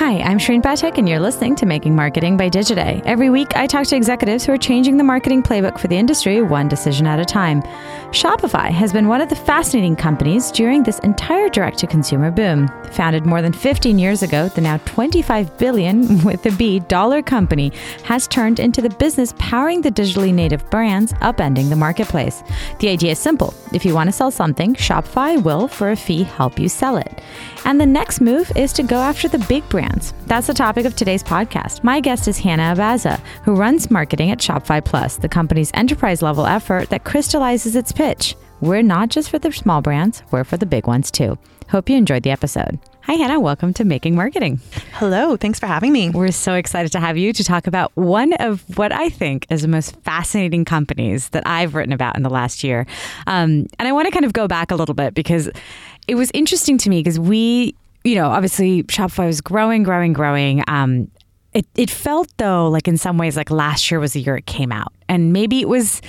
Hi, I'm Shareen Pathak, and you're listening to Making Marketing by Digiday. Every week, I talk to executives who are changing the marketing playbook for the industry one decision at a time. Shopify has been one of the fascinating companies during this entire direct to consumer boom. Founded more than 15 years ago, the now 25 billion with a B dollar company has turned into the business powering the digitally native brands, upending the marketplace. The idea is simple if you want to sell something, Shopify will, for a fee, help you sell it. And the next move is to go after the big brands. That's the topic of today's podcast. My guest is Hana Abaza, who runs marketing at Shopify Plus, the company's enterprise level effort that crystallizes its pitch. We're not just for the small brands, we're for the big ones too. Hope you enjoyed the episode. Hi, Hana. Welcome to Making Marketing. Hello. Thanks for having me. We're so excited to have you to talk about one of what I think is the most fascinating companies that I've written about in the last year. Um, and I want to kind of go back a little bit because it was interesting to me because we, you know, obviously Shopify was growing, growing, growing. Um, it, it felt though like in some ways like last year was the year it came out. And maybe it was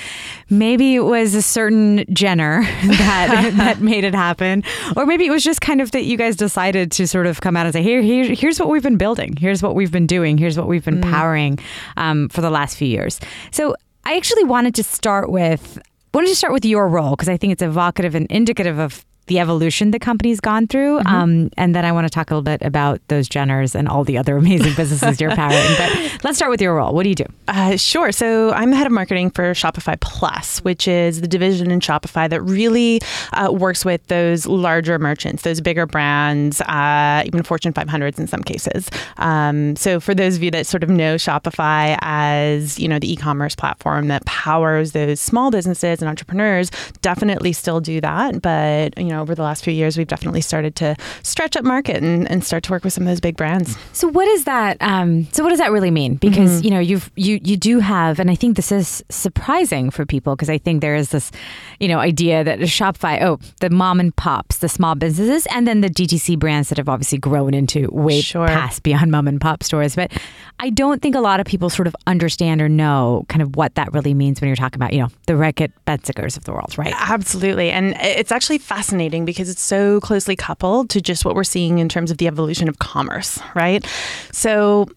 maybe it was a certain jenner that that made it happen. Or maybe it was just kind of that you guys decided to sort of come out and say here, here here's what we've been building. Here's what we've been doing. Here's what we've been mm. powering um, for the last few years. So i actually wanted to start with wanted to start with your role because i think it's evocative and indicative of the evolution the company's gone through. Mm-hmm. Um, and then I want to talk a little bit about those Jenners and all the other amazing businesses you're powering. But let's start with your role. What do you do? Uh, sure. So I'm the head of marketing for Shopify Plus, which is the division in Shopify that really uh, works with those larger merchants, those bigger brands, uh, even Fortune 500s in some cases. Um, so for those of you that sort of know Shopify as you know the e-commerce platform that powers those small businesses and entrepreneurs, definitely still do that. But you know over the last few years, we've definitely started to stretch up market and, and start to work with some of those big brands. So what is that? Um, so what does that really mean? Because mm-hmm. you know you've you you do have, and I think this is surprising for people because I think there is this, you know, idea that Shopify, oh, the mom and pops, the small businesses, and then the DTC brands that have obviously grown into way sure. past beyond mom and pop stores. But I don't think a lot of people sort of understand or know kind of what that really means when you're talking about, you know, the Reckitt Benckisers of the world, right? Absolutely, and it's actually fascinating fascinating because it's so closely coupled to just what we're seeing in terms of the evolution of commerce, right? So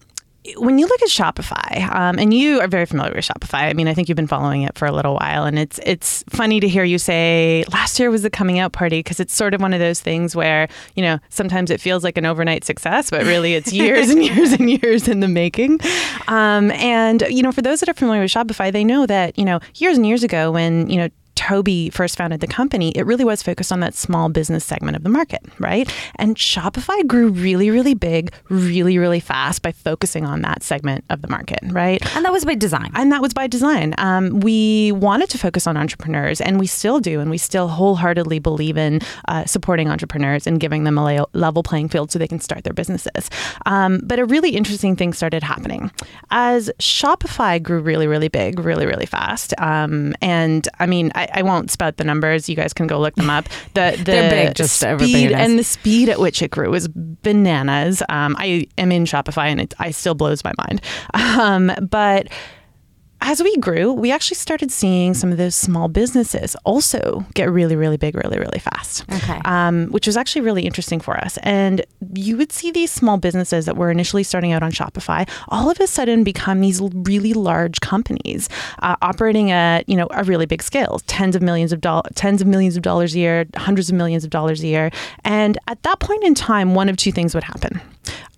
when you look at Shopify, um, and you are very familiar with Shopify, I mean, I think you've been following it for a little while, and it's it's funny to hear you say last year was the coming out party because it's sort of one of those things where you know sometimes it feels like an overnight success, but really it's years and years and years in the making. Um, and you know, for those that are familiar with Shopify, they know that you know years and years ago when you know Tobi first founded the company, it really was focused on that small business segment of the market, right? And Shopify grew really, really big, really, really fast by focusing on that segment of the market, right? And that was by design. And that was by design. Um, we wanted to focus on entrepreneurs, and we still do, and we still wholeheartedly believe in uh, supporting entrepreneurs and giving them a level playing field so they can start their businesses. Um, but a really interesting thing started happening as Shopify grew really, really big, really, really fast. Um, and I mean, I, I, won't spout the numbers. You guys can go look them up. The, the They're big, just speed and the speed at which it grew was bananas. Um, I am in Shopify and it I still blows my mind. Um, but as we grew, we actually started seeing some of those small businesses also get really, really big, really, really fast. Okay. Um, which was actually really interesting for us. And you would see these small businesses that were initially starting out on Shopify all of a sudden become these really large companies uh, operating at you know a really big scale, tens of millions of dollars, tens of millions of dollars a year, hundreds of millions of dollars a year. And at that point in time, one of two things would happen.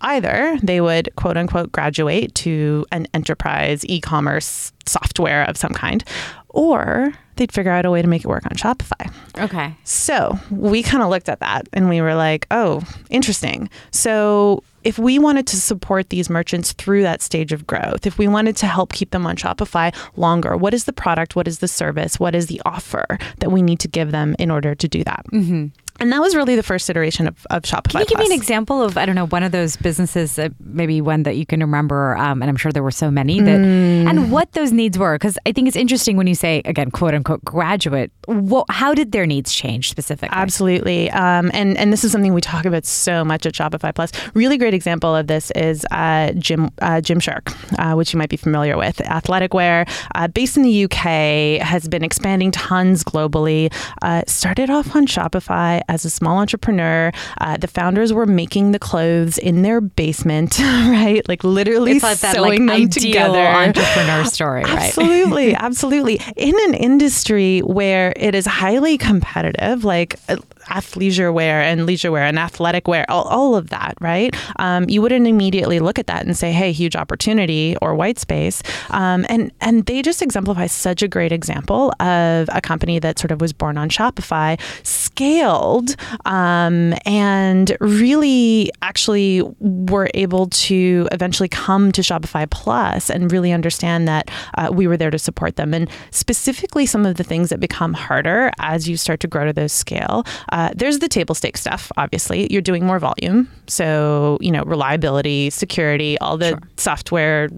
Either they would quote unquote graduate to an enterprise e commerce software of some kind, or they'd figure out a way to make it work on Shopify. Okay. So we kind of looked at that and we were like, oh, interesting. So if we wanted to support these merchants through that stage of growth, if we wanted to help keep them on Shopify longer, what is the product? What is the service? What is the offer that we need to give them in order to do that? Mm-hmm. And that was really the first iteration of, of Shopify. Can you give me an example of I don't know one of those businesses, uh, maybe one that you can remember, um, and I'm sure there were so many that, mm. and what those needs were? Because I think it's interesting when you say again, quote unquote, graduate. What, how did their needs change specifically? Absolutely, um, and and this is something we talk about so much at Shopify Plus. Really great example of this is uh, Gym uh, Gymshark, uh, which you might be familiar with. Athletic wear, uh, based in the UK, has been expanding tons globally. Uh, started off on Shopify as a small entrepreneur. Uh, the founders were making the clothes in their basement, right? Like literally it's like that, sewing like, them together. entrepreneur story, right? Absolutely, absolutely. In an industry where it is highly competitive, like uh, athleisure wear and leisure wear and athletic wear, all, all of that, right? Um, you wouldn't immediately look at that and say, "Hey, huge opportunity" or white space. Um, and and they just exemplify such a great example of a company that sort of was born on Shopify, scaled, um, and really actually were able to eventually come to Shopify Plus and really understand that uh, we were there to support them. And specifically, some of the things that become harder as you start to grow to those scale. Uh, there's the table stake stuff. Obviously, you're doing more volume, so you know reliability, security, all the Sure. software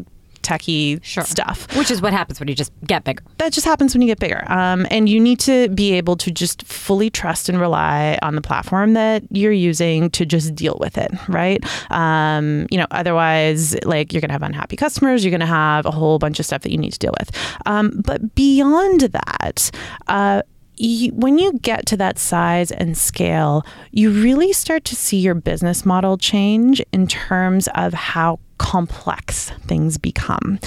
techie Sure. stuff Which is what happens when you just get bigger. that just happens when you get bigger. Um, and you need to be able to just fully trust and rely on the platform that you're using to just deal with it, right? Um, you know, otherwise, like you're going to have unhappy customers, you're going to have a whole bunch of stuff that you need to deal with. Um, but beyond that, uh, you, when you get to that size and scale, you really start to see your business model change in terms of how complex things become.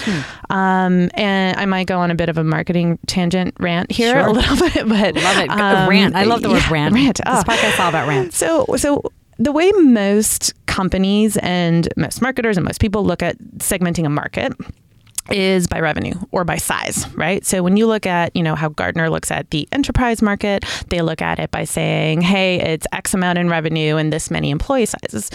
Um, and I might go on a bit of a marketing tangent rant here Sure. a little bit, but Love it. um, rant. I love the word yeah, rant. Rant. This Oh. podcast is all about rant. So, so the way most companies and most marketers and most people look at segmenting a market is by revenue or by size, right? So when you look at, you know, how Gartner looks at the enterprise market, they look at it by saying, "Hey, it's X amount in revenue and this many employee sizes."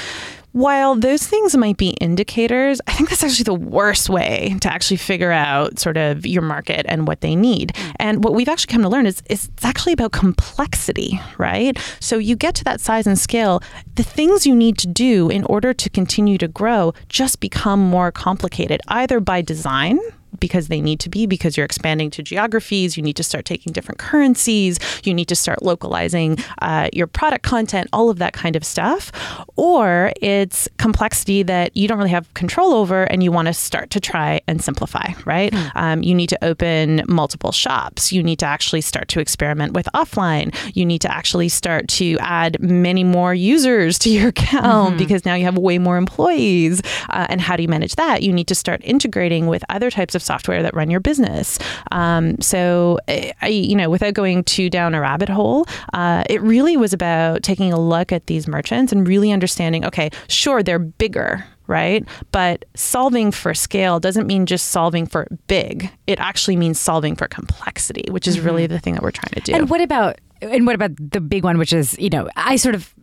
While those things might be indicators, I think that's actually the worst way to actually figure out sort of your market and what they need. Hmm. And what we've actually come to learn is, is it's actually about complexity, right? So you get to that size and scale, the things you need to do in order to continue to grow just become more complicated, either by design because they need to be because you're expanding to geographies you need to start taking different currencies you need to start localizing uh, your product content all of that kind of stuff. Or it's complexity that you don't really have control over and you want to start to try and simplify right? Um, you need to open multiple shops. You need to actually start to experiment with offline. You need to actually start to add many more users to your account because now you have way more employees uh, and how do you manage that? You need to start integrating with other types of software that run your business um, so I, I- you know without going too down a rabbit hole uh, it really was about taking a look at these merchants and really understanding okay sure they're bigger right? But solving for scale doesn't mean just solving for big. It actually means solving for complexity, which is really the thing that we're trying to do. And what about and what about the big one, which is you know I sort of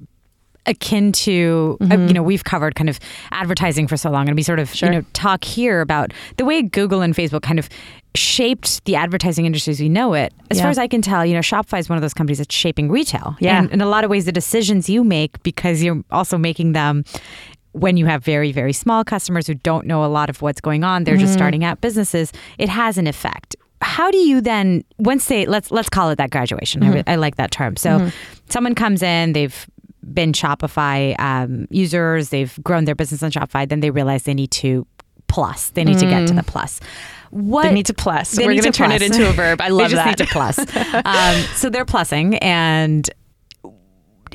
akin to uh, mm-hmm. you know we've covered kind of advertising for so long and we sort of Sure. you know talk here about the way Google and Facebook kind of shaped the advertising industry as we know it. As Yeah. far as I can tell you know Shopify is one of those companies that's shaping retail. Yeah. and in a lot of ways the decisions you make because you're also making them when you have very very small customers who don't know a lot of what's going on they're just mm-hmm. starting out businesses it has an effect. How do you then once they let's let's call it that graduation. I, mm-hmm. re- I like that term. So someone comes in they've been shopify um, users they've grown their business on shopify then they realize they need to plus they need to get to the plus what they need to plus. they We're going to turn it into a verb. I love they just that. need to plus. um, so they're plussing, and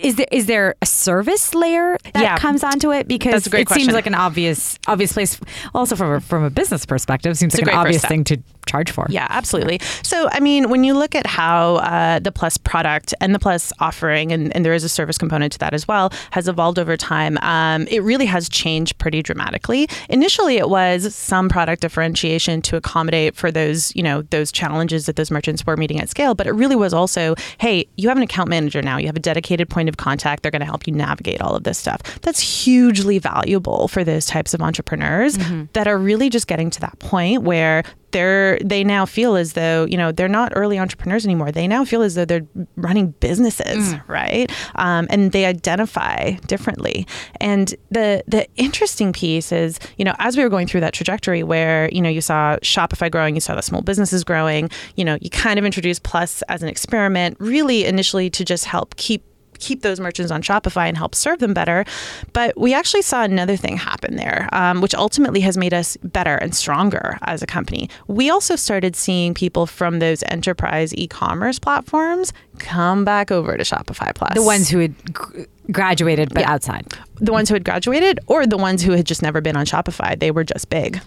is there is there a service layer that Yeah. comes onto it? Because That's a great it seems like an obvious obvious place. Also, from a, from a business perspective, seems It's like an obvious thing to charge for. Yeah, absolutely. So, I mean, when you look at how uh, the Plus product and the Plus offering, and, and there is a service component to that as well, has evolved over time, um, it really has changed pretty dramatically. Initially, it was some product differentiation to accommodate for those, you know, those challenges that those merchants were meeting at scale. But it really was also, hey, you have an account manager now. You have a dedicated point of contact. They're going to help you navigate all of this stuff. That's hugely valuable for those types of entrepreneurs that are really just getting to that point where they're they now feel as though you know they're not early entrepreneurs anymore. They now feel as though they're running businesses right? Um, and they identify differently. And the the interesting piece is you know as we were going through that trajectory where you know you saw shopify growing you saw the small businesses growing you know you kind of introduced plus as an experiment really initially to just help keep keep those merchants on Shopify and help serve them better. But we actually saw another thing happen there, um, which ultimately has made us better and stronger as a company. We also started seeing people from those enterprise e-commerce platforms come back over to Shopify Plus. The ones who had graduated but Yeah. outside. the ones who had graduated or the ones who had just never been on Shopify. They were just big.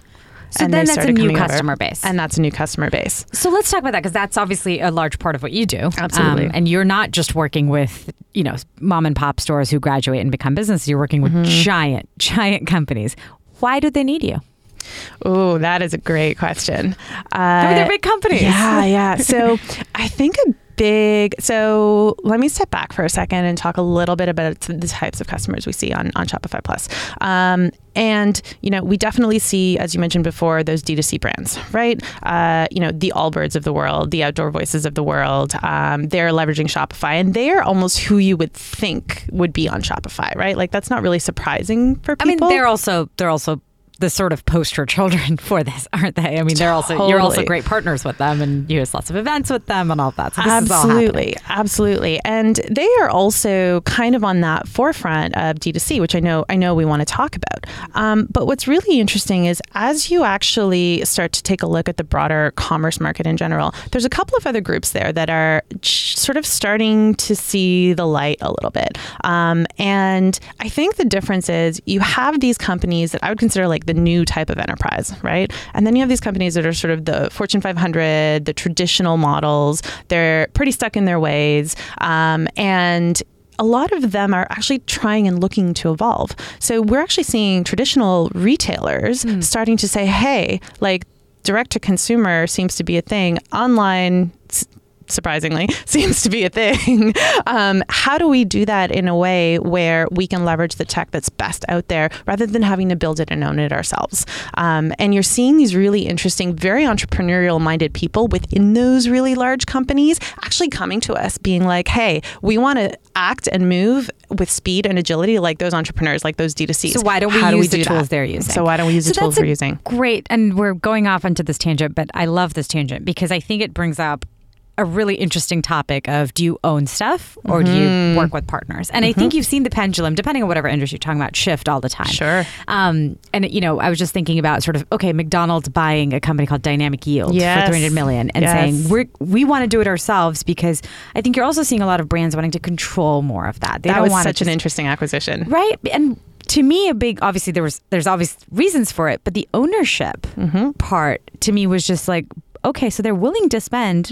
So And then that's a new coming over. customer base. And that's a new customer base. So let's talk about that because that's obviously a large part of what you do. Um, Absolutely. and you're not just working with, you know, mom and pop stores who graduate and become businesses. You're working with Mm-hmm. giant, giant companies. Why do they need you? Oh, that is a great question. Uh, I mean, they're big companies. Yeah, yeah. So I think a big so let me step back for a second and talk a little bit about the types of customers we see on, on Shopify Plus. Um, and you know, we definitely see, as you mentioned before, those D2C brands, right? Uh, you know, the Allbirds of the world, the Outdoor Voices of the world. Um, they're leveraging Shopify, and they are almost who you would think would be on Shopify, right? Like that's not really surprising for people. I mean, they're also they're also the sort of poster children for this, aren't they? I mean, they're also you're also great partners with them, and you host lots of events with them and all that. So this is all absolutely, absolutely, and they are also kind of on that forefront of D2C, which I know I know we want to talk about. Um, but what's really interesting is as you actually start to take a look at the broader commerce market in general, there's a couple of other groups there that are sort of starting to see the light a little bit. Um, and I think the difference is you have these companies that I would consider like the new type of enterprise, right? And then you have these companies that are sort of the Fortune 500, the traditional models. They're pretty stuck in their ways. Um, and a lot of them are actually trying and looking to evolve. So we're actually seeing traditional retailers starting to say, hey, like direct to consumer seems to be a thing. Online, surprisingly, seems to be a thing. Um, how do we do that in a way where we can leverage the tech that's best out there rather than having to build it and own it ourselves? Um, and you're seeing these really interesting, very entrepreneurial minded people within those really large companies actually coming to us being like, hey, we want to act and move with speed and agility like those entrepreneurs, like those D2Cs. So why don't we How do use the tools that? they're using? So why don't we use the tools we're using? Great. And we're going off onto this tangent, but I love this tangent because I think it brings up a really interesting topic of do you own stuff or do Mm-hmm. you work with partners? And I think you've seen the pendulum, depending on whatever industry you're talking about, shift all the time. Sure. Um, and you know, I was just thinking about sort of okay, McDonald's buying a company called Dynamic Yield Yes. for 300 million and Yes. saying we're we want to do it ourselves because I think you're also seeing a lot of brands wanting to control more of that. They that don't was such to an interesting acquisition. right and to me a big obviously there was there's obvious reasons for it but the ownership Mm-hmm. part to me was just like okay so they're willing to spend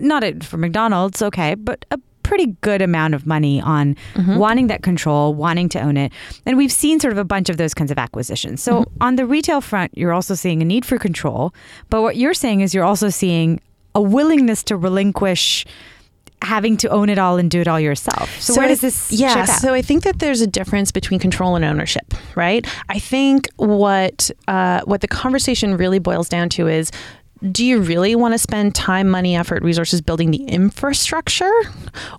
not it for mcdonald's okay but a pretty good amount of money on Mm-hmm. wanting that control wanting to own it. And we've seen sort of a bunch of those kinds of acquisitions. So Mm-hmm. on the retail front you're also seeing a need for control. But what you're saying is you're also seeing a willingness to relinquish having to own it all and do it all yourself. So, where I- does this yeah so i think that there's a difference between control and ownership right? I think what uh, what the conversation really boils down to is do you really want to spend time, money, effort, resources building the infrastructure?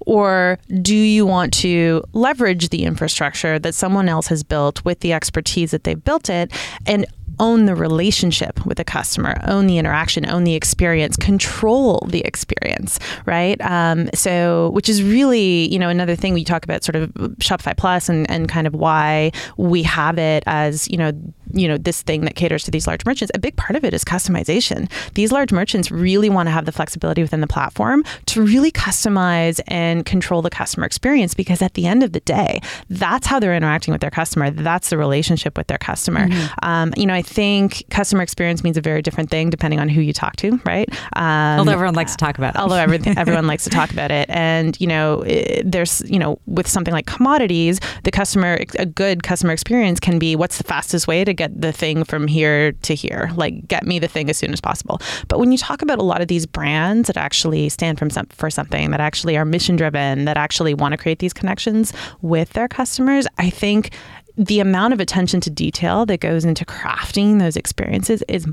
Or do you want to leverage the infrastructure that someone else has built with the expertise that they've built it and own the relationship with the customer, own the interaction, own the experience, control the experience, right? Um, so, which is really, you know, another thing we talk about sort of Shopify Plus and, and kind of why we have it as, you know, you know, this thing that caters to these large merchants. A big part of it is customization. These large merchants really want to have the flexibility within the platform to really customize and control the customer experience because at the end of the day, that's how they're interacting with their customer. That's the relationship with their customer. Um, you know, I think customer experience means a very different thing depending on who you talk to, right? Um, although everyone likes to talk about it although everything everyone likes to talk about it and you know there's you know with something like commodities the customer a good customer experience can be what's the fastest way to get the thing from here to here. Like get me the thing as soon as possible. But when you talk about a lot of these brands that actually stand from some, for something that actually are mission driven that actually want to create these connections with their customers i think the amount of attention to detail that goes into crafting those experiences is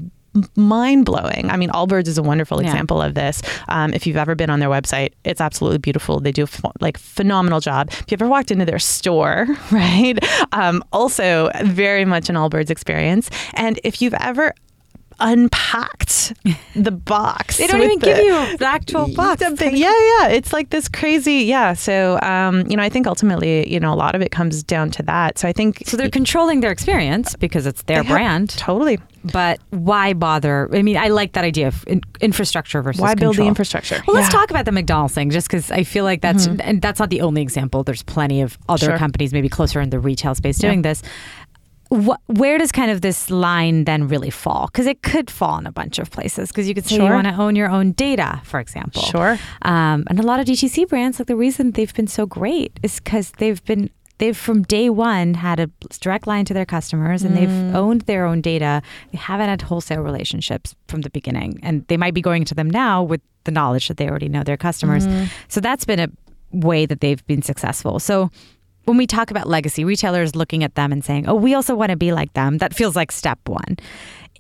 mind blowing. I mean, Allbirds is a wonderful Yeah. example of this. Um, if you've ever been on their website, it's absolutely beautiful. They do a ph- like phenomenal job. If you've ever walked into their store, right? Um, also, very much an Allbirds experience. And if you've ever unpacked the box. They don't even the- give you the actual box. the big- yeah, yeah. It's like this crazy. Yeah. So, um, you know, I think ultimately, you know, a lot of it comes down to that. So I think. So they're controlling their experience because it's their They have- brand. Totally. But why bother? I mean, I like that idea of in- infrastructure versus Why build the infrastructure? Well, let's Yeah. Mm-hmm. talk about the McDonald's thing, just because I feel like that's and that's not the only example. There's plenty of other Sure. companies, maybe closer in the retail space, Yeah. doing this. What, where does kind of this line then really fall? Because it could fall in a bunch of places. Because you could say you want to own your own data, for example. Sure. Um, and a lot of DTC brands, like the reason they've been so great is because they've been they've from day one had a direct line to their customers and Mm. they've owned their own data. They haven't had wholesale relationships from the beginning, and they might be going to them now with the knowledge that they already know their customers. Mm-hmm. So that's been a way that they've been successful. So. When we talk about legacy retailers looking at them and saying, "Oh, we also want to be like them," that feels like step one.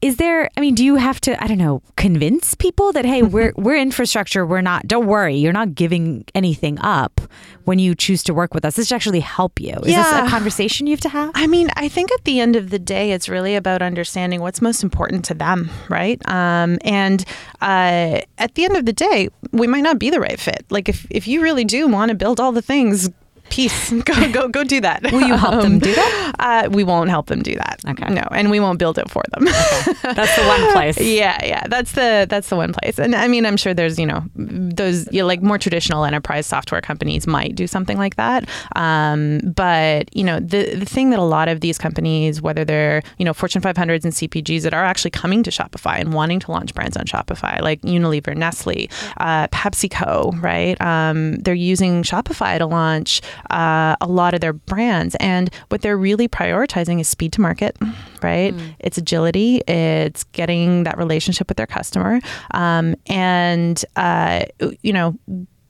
Is there? I mean, do you have to? I don't know. Convince people that hey, we're we're infrastructure. We're not. Don't worry. You're not giving anything up when you choose to work with us. This should actually help you. Is this Yeah. a conversation you have to have? I mean, I think at the end of the day, it's really about understanding what's most important to them, right? Um, and uh, at the end of the day, we might not be the right fit. Like if, if you really do want to build all the things, peace, go go go do that. Will you help them do that? Uh, we won't help them do that. Okay. No, and we won't build it for them. That's the one place. Yeah, yeah, that's the that's the one place. And I mean, I'm sure there's you know those you know, like more traditional enterprise software companies might do something like that. Um, but you know the the thing that a lot of these companies, whether they're you know Fortune 500s and CPGs that are actually coming to Shopify and wanting to launch brands on Shopify, like Unilever, Nestle, uh, PepsiCo, right? Um, they're using Shopify to launch uh, a lot of their brands, and what they're really prioritizing is speed to market, right? It's agility, it's getting that relationship with their customer, um, and uh, you know,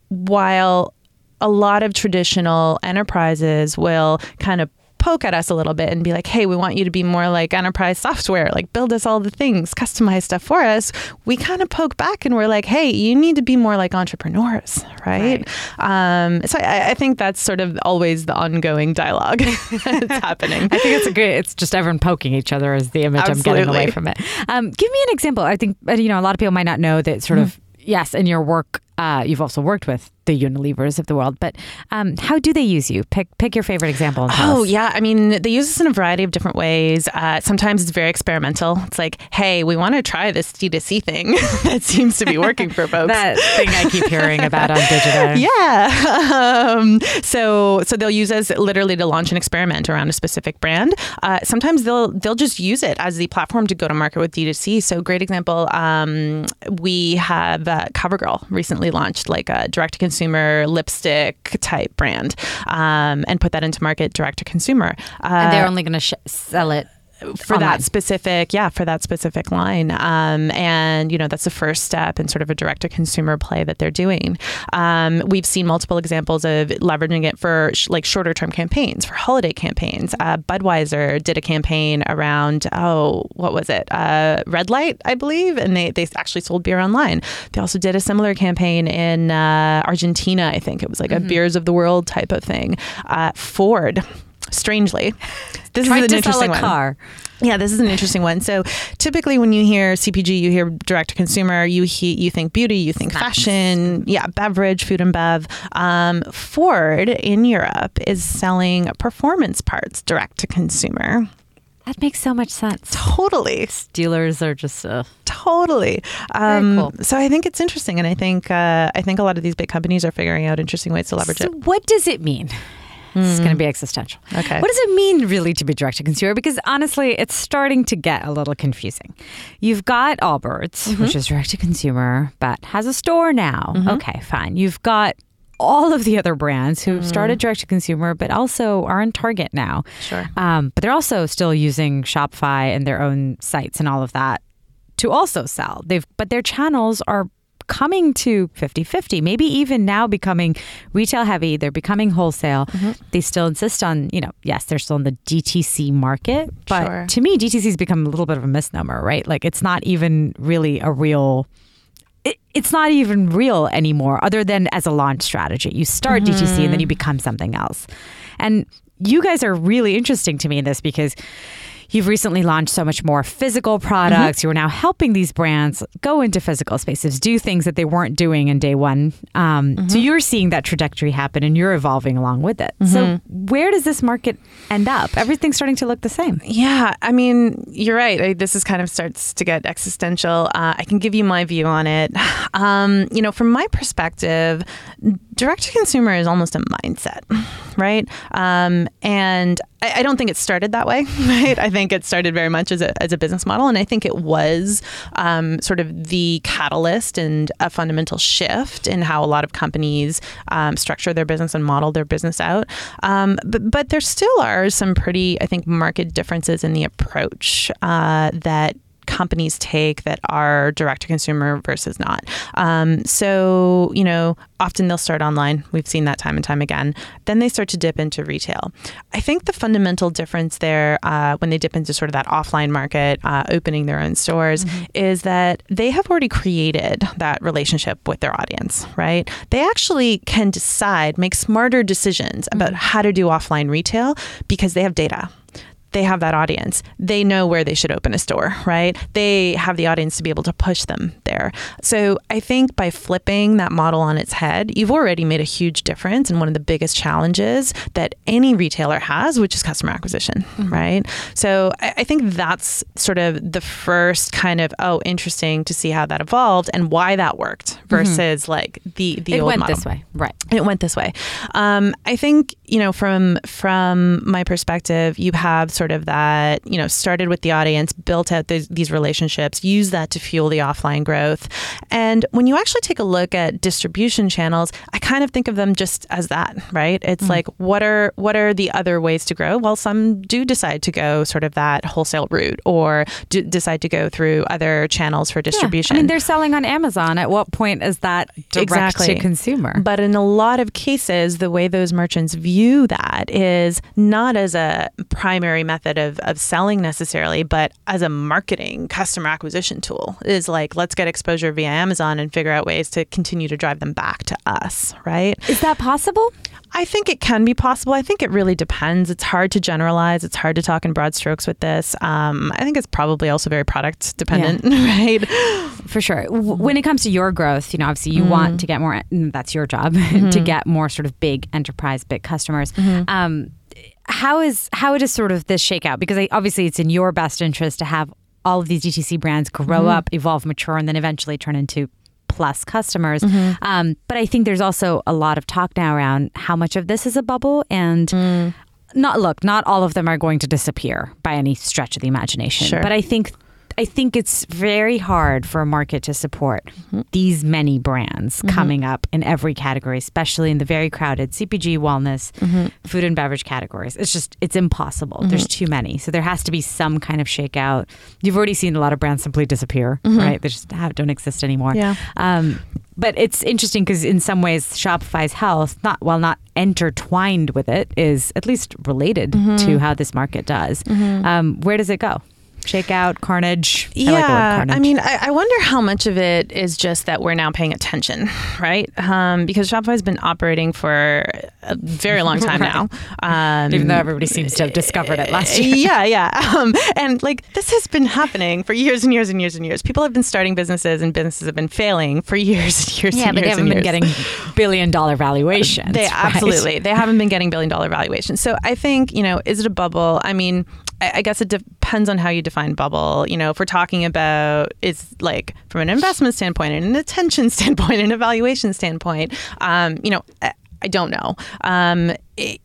while a lot of traditional enterprises will kind of poke at us a little bit and be like, hey, we want you to be more like enterprise software, like build us all the things, customize stuff for us. We kind of poke back and we're like, hey, you need to be more like entrepreneurs, right? Um, so I, I think that's sort of always the ongoing dialogue that's happening. I think it's a great. It's just everyone poking each other is the image I'm getting away from it. Um, give me an example. I think uh, you know a lot of people might not know that sort of yes, in your work, uh, you've also worked with the Unilevers of the world. But um, how do they use you? Pick pick your favorite example. And Oh us. yeah, I mean they use us in a variety of different ways. Uh, sometimes it's very experimental. It's like, hey, we want to try this D2C thing that seems to be working for folks. that thing I keep hearing about on digital. Yeah. Um, so so they'll use us literally to launch an experiment around a specific brand. Uh, sometimes they'll they'll just use it as the platform to go to market with D2C. So great example. Um, we have uh, CoverGirl recently launched like a direct to consumer lipstick type brand um, and put that into market direct to consumer. Uh, and they're only going to sh- sell it for online. that specific yeah for that specific line. Um, and you know that's the first step in sort of a direct to consumer play that they're doing. Um, we've seen multiple examples of leveraging it for sh- like shorter term campaigns for holiday campaigns. Uh, budweiser did a campaign around oh what was it? Uh, red light i believe and they, they actually sold beer online. They also did a similar campaign in uh, argentina i think. It was like Mm-hmm. a beers of the world type of thing. Uh, ford strangely this Tried is an interesting a one. car. Yeah, this is an interesting one. So typically, when you hear CPG, you hear direct to consumer. You he, you think beauty, you think Snacks. fashion, yeah, beverage, food and bev. Um, Ford in Europe is selling performance parts direct to consumer. That makes so much sense. Totally, Dealers are just uh, totally. Um, cool. So I think it's interesting, and I think uh, I think a lot of these big companies are figuring out interesting ways to leverage so it. what does it mean? This is going to hmm. be existential. Okay. What does it mean really to be direct to consumer? Because honestly, it's starting to get a little confusing. You've got Allbirds, which mm-hmm. is direct to consumer, but has a store now. Mm-hmm. Okay, fine. You've got all of the other brands who've mm-hmm. started direct to consumer, but also are in Target now. Sure. Um, but they're also still using Shopify and their own sites and all of that to also sell. They've but their channels are coming to 50-50 maybe even now becoming retail heavy they're becoming wholesale. Mm-hmm. They still insist on you know yes they're still in the dtc market but Sure. to me dtc has become a little bit of a misnomer right? Like it's not even really a real it's not even real anymore other than as a launch strategy. You start dtc and then you mm-hmm. become something else. And you guys are really interesting to me in this because you've recently launched so much more physical products. Mm-hmm. You're now helping these brands go into physical spaces, do things that they weren't doing in day one. Um, mm-hmm. So you're seeing that trajectory happen and you're evolving along with it. Mm-hmm. So where does this market end up? Everything's starting to look the same. Yeah, I mean, you're right. This is kind of starts to get existential. Uh, I can give you my view on it. Um, you know, from my perspective, direct to consumer is almost a mindset, right? Um, and I, I, don't think it started that way, right? I think it started very much as a, as a business model. And I think it was um, sort of the catalyst and a fundamental shift in how a lot of companies um, structure their business and model their business out. Um, but, but there still are some pretty, I think, market differences in the approach uh, that companies take that are direct to consumer versus not. Um, so, you know, often they'll start online. We've seen that time and time again. Then they start to dip into retail. I think the fundamental difference there uh, when they dip into sort of that offline market, uh, opening their own stores, mm-hmm. is that they have already created that relationship with their audience, right? They actually can decide, make smarter decisions about mm-hmm. how to do offline retail because they have data they have that audience. They know where they should open a store, right? They have the audience to be able to push them there. So I think by flipping that model on its head, you've already made a huge difference in one of the biggest challenges that any retailer has, which is customer acquisition, mm-hmm. right? So I, I, think that's sort of the first kind of, oh, interesting to see how that evolved and why that worked mm-hmm. versus mm-hmm. like the, the old model. it old went model. this way. Right. It went this way. Um, I think, you know, from, from my perspective, you have sort of that, you know, started with the audience, built out these, these relationships, use that to fuel the offline growth. And when you actually take a look at distribution channels, I kind of think of them just as that, right? It's mm like what are what are the other ways to grow? Well, some do decide to go sort of that wholesale route or decide to go through other channels for distribution. Yeah. I mean, they're selling on Amazon. At what point is that direct exactly. to consumer? But in a lot of cases, the way those merchants view that is not as a primary method of, of selling necessarily, but as a marketing customer acquisition tool is like, let's get exposure via Amazon and figure out ways to continue to drive them back to us, right? Is that possible? I think it can be possible. I think it really depends. It's hard to generalize. It's hard to talk in broad strokes with this. Um, I think it's probably also very product dependent, yeah. right? For sure. When it comes to your growth, you know, obviously you mm-hmm. want to get more. That's your job mm-hmm. to get more sort of big enterprise, big customers. Mm-hmm. Um, how is how does sort of this shake out? Because obviously it's in your best interest to have all of these DTC brands grow mm-hmm. up, evolve, mature, and then eventually turn into plus customers. Mm-hmm. Um, but I think there's also a lot of talk now around how much of this is a bubble and. Mm. Not look, not all of them are going to disappear by any stretch of the imagination. Sure. But I think I think it's very hard for a market to support mm-hmm. these many brands mm-hmm. coming up in every category, especially in the very crowded CPG, wellness, mm-hmm. food and beverage categories. It's just it's impossible. Mm-hmm. There's too many, so there has to be some kind of shakeout. You've already seen a lot of brands simply disappear, mm-hmm. right? They just have, don't exist anymore. Yeah. Um, but it's interesting because in some ways Shopify's health, not while not intertwined with it, is at least related mm-hmm. to how this market does. Um, where does it go? Shakeout, carnage. Yeah, I, like carnage. I mean, I, I, wonder how much of it is just that we're now paying attention, right? Um, because Shopify's been operating for a very long time right. now, um, even though everybody seems to have discovered it last year. Yeah, yeah, um, and like this has been happening for years and years and years and years. People have been starting businesses, and businesses have been failing for years and years. Yeah, and but years they haven't been getting billion dollar valuations. They right? absolutely they haven't been getting billion dollar valuations. So I think you know, is it a bubble? I mean, I guess it depends on how you define bubble. You know, if we're talking about it's like from an investment standpoint and an attention standpoint and evaluation standpoint, um, you know, I don't know. Um, it,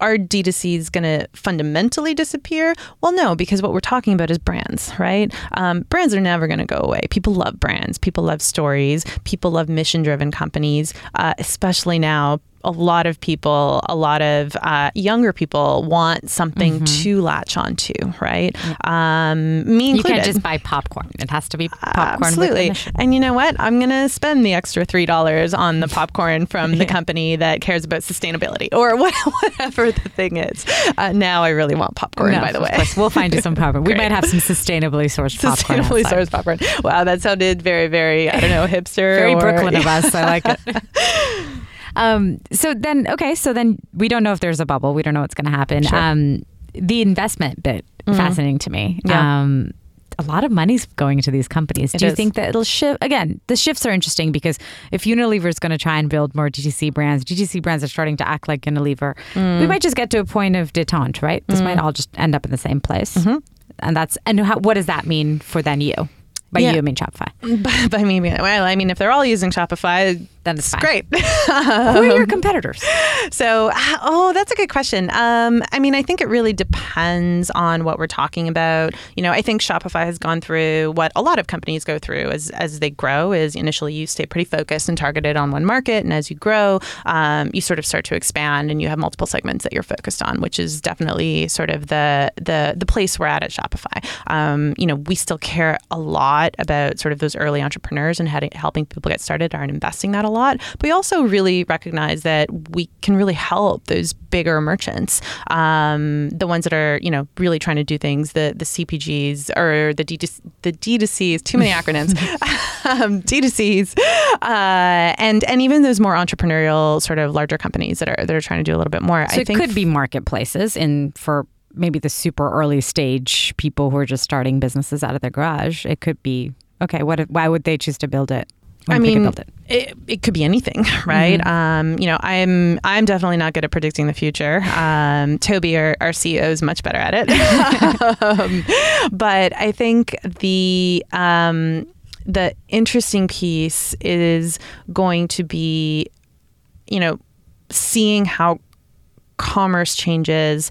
are D2Cs going to fundamentally disappear? Well, no, because what we're talking about is brands, right? Um, brands are never going to go away. People love brands. People love stories. People love mission driven companies, uh, especially now a lot of people, a lot of uh, younger people want something mm-hmm. to latch onto, right? Um, me included. You can't just buy popcorn; it has to be popcorn. Absolutely. And you know what? I'm going to spend the extra three dollars on the popcorn from the company that cares about sustainability or whatever the thing is. Uh, now I really want popcorn. No, by the way, we'll find you some popcorn. we might have some sustainably sourced popcorn. Sustainably outside. sourced popcorn. Wow, that sounded very, very I don't know hipster. very or, Brooklyn of us. I like it. Um, so then, okay, so then we don't know if there's a bubble. We don't know what's going to happen. Sure. Um, the investment bit fascinating to me. Mm-hmm. Yeah. Um, a lot of money's going into these companies. It Do you is. think that it'll shift? Again, the shifts are interesting because if Unilever is going to try and build more DTC brands, DTC brands are starting to act like Unilever. Mm. We might just get to a point of detente, right? This might all just end up in the same place, and that's and how, what does that mean for then you? By Mm-hmm. Yeah. you, I mean Shopify. by, by me, well, I mean, if they're all using Shopify, Then it's fine. great. Who are your competitors? So, oh, that's a good question. Um, I mean, I think it really depends on what we're talking about. You know, I think Shopify has gone through what a lot of companies go through as as they grow. Is initially you stay pretty focused and targeted on one market, and as you grow, um, you sort of start to expand, and you have multiple segments that you're focused on, which is definitely sort of the the the place we're at at Shopify. Um, you know, we still care a lot about sort of those early entrepreneurs and heading, helping people get started and investing that a lot. But we also really recognize that we can really help those bigger merchants, um, the ones that are you know really trying to do things, the the CPGs or the D the D2Cs, too many acronyms, um, D2Cs, uh, and and even those more entrepreneurial sort of larger companies that are that are trying to do a little bit more. So I it think could be marketplaces in for maybe the super early stage people who are just starting businesses out of their garage. It could be okay. What? If, why would they choose to build it? I mean, build it? It, it could be anything, right? Um, you know, I'm I'm definitely not good at predicting the future. Um, Tobi, our, our CEO, is much better at it. um, but I think the um, the interesting piece is going to be, you know, seeing how commerce changes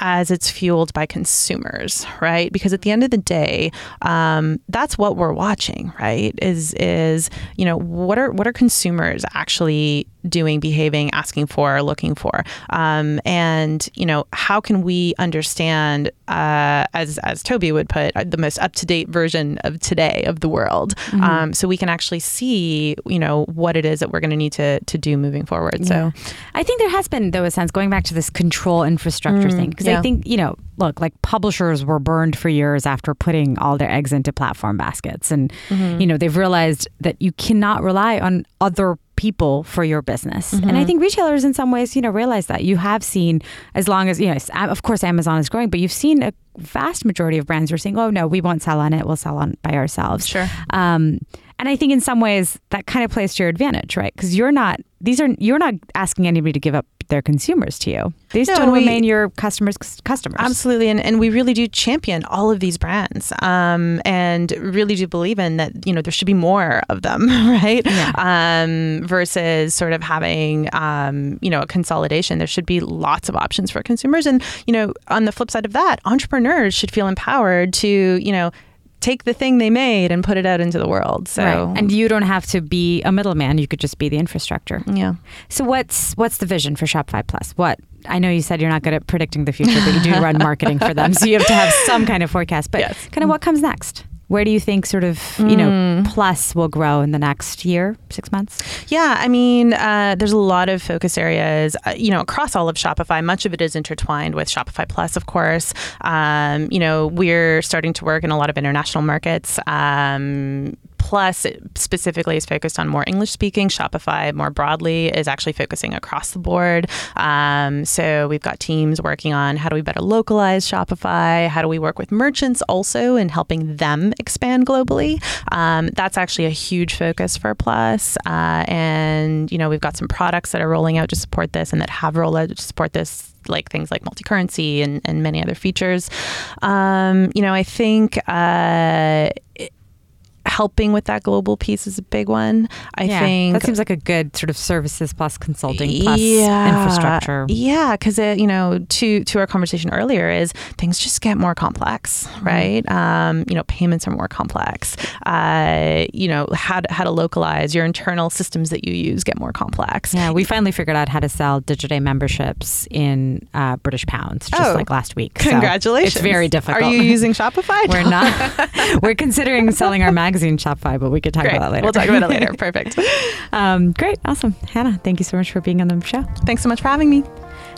as it's fueled by consumers, right? Because at the end of the day, um, that's what we're watching, right? Is is you know what are what are consumers actually doing, behaving, asking for, looking for, um, and you know how can we understand, uh, as as Tobi would put, uh, the most up to date version of today of the world, um, so we can actually see you know what it is that we're going to need to to do moving forward. So. I think there has been, though, a sense going back to this control infrastructure thing. Because I think, you know, look, like publishers were burned for years after putting all their eggs into platform baskets. And, you know, they've realized that you cannot rely on other people for your business. And I think retailers, in some ways, you know, realize that. You have seen, as long as, you know, of course, Amazon is growing, but you've seen a vast majority of brands are saying, oh, no, we won't sell on it. We'll sell on by ourselves. Sure. Um, and I think in some ways that kind of plays to your advantage, right? Because you're not these are you're not asking anybody to give up their consumers to you. They No, still we- remain your customers' customers. Absolutely, and, and we really do champion all of these brands, um, and really do believe in that. You know, there should be more of them, right? Um, versus sort of having, um, you know, a consolidation. There should be lots of options for consumers, and you know, on the flip side of that, entrepreneurs should feel empowered to, you know. Take the thing they made and put it out into the world. So, Right. And you don't have to be a middleman. You could just be the infrastructure. yeah, So what's what's the vision for Shopify Plus? What I know you said you're not good at predicting the future, but you do run marketing for them, so you have to have some kind of forecast. But Yes. kind of what comes next? Where do you think sort of you know Plus will grow in the next year, six months? Yeah, I mean, uh, there's a lot of focus areas, uh, you know, across all of Shopify. Much of it is intertwined with Shopify Plus, of course. Um, you know, we're starting to work in a lot of international markets. Um, Plus, specifically, is focused on more English speaking. Shopify, more broadly, is actually focusing across the board. Um, so we've got teams working on how do we better localize Shopify? How do we work with merchants also in helping them expand globally? Um, that's actually a huge focus for Plus. Uh, and, you know, we've got some products that are rolling out to support this and that have rolled out to support this like things like multi-currency and, and many other features. Um, you know, I think uh, it- helping with that global piece is a big one. I yeah, think that seems like a good sort of services plus consulting plus infrastructure. Yeah, because you know, to to our conversation earlier, is things just get more complex, Mm-hmm. right? Um, you know, payments are more complex. Uh, you know, how to, how to localize your internal systems that you use get more complex. Yeah, we finally figured out how to sell Digiday memberships in uh, British pounds just Oh, like last week. So Congratulations! it's very difficult. Are you using Shopify? We're not. We're considering selling our magazine Shopify, but we could talk Great. about that later. We'll talk about it later. Perfect. um, great. Awesome. Hana, thank you so much for being on the show. Thanks so much for having me.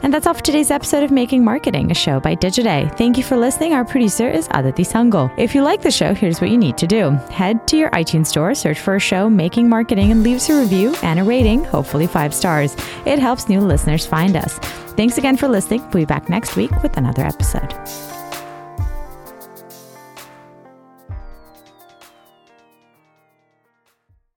And that's all for today's episode of Making Marketing, a show by Digiday. Thank you for listening. Our producer is Aditi Sangal. If you like the show, here's what you need to do. Head to your iTunes store, search for a show, Making Marketing, and leave us a review and a rating, hopefully five stars. It helps new listeners find us. Thanks again for listening. We'll be back next week with another episode.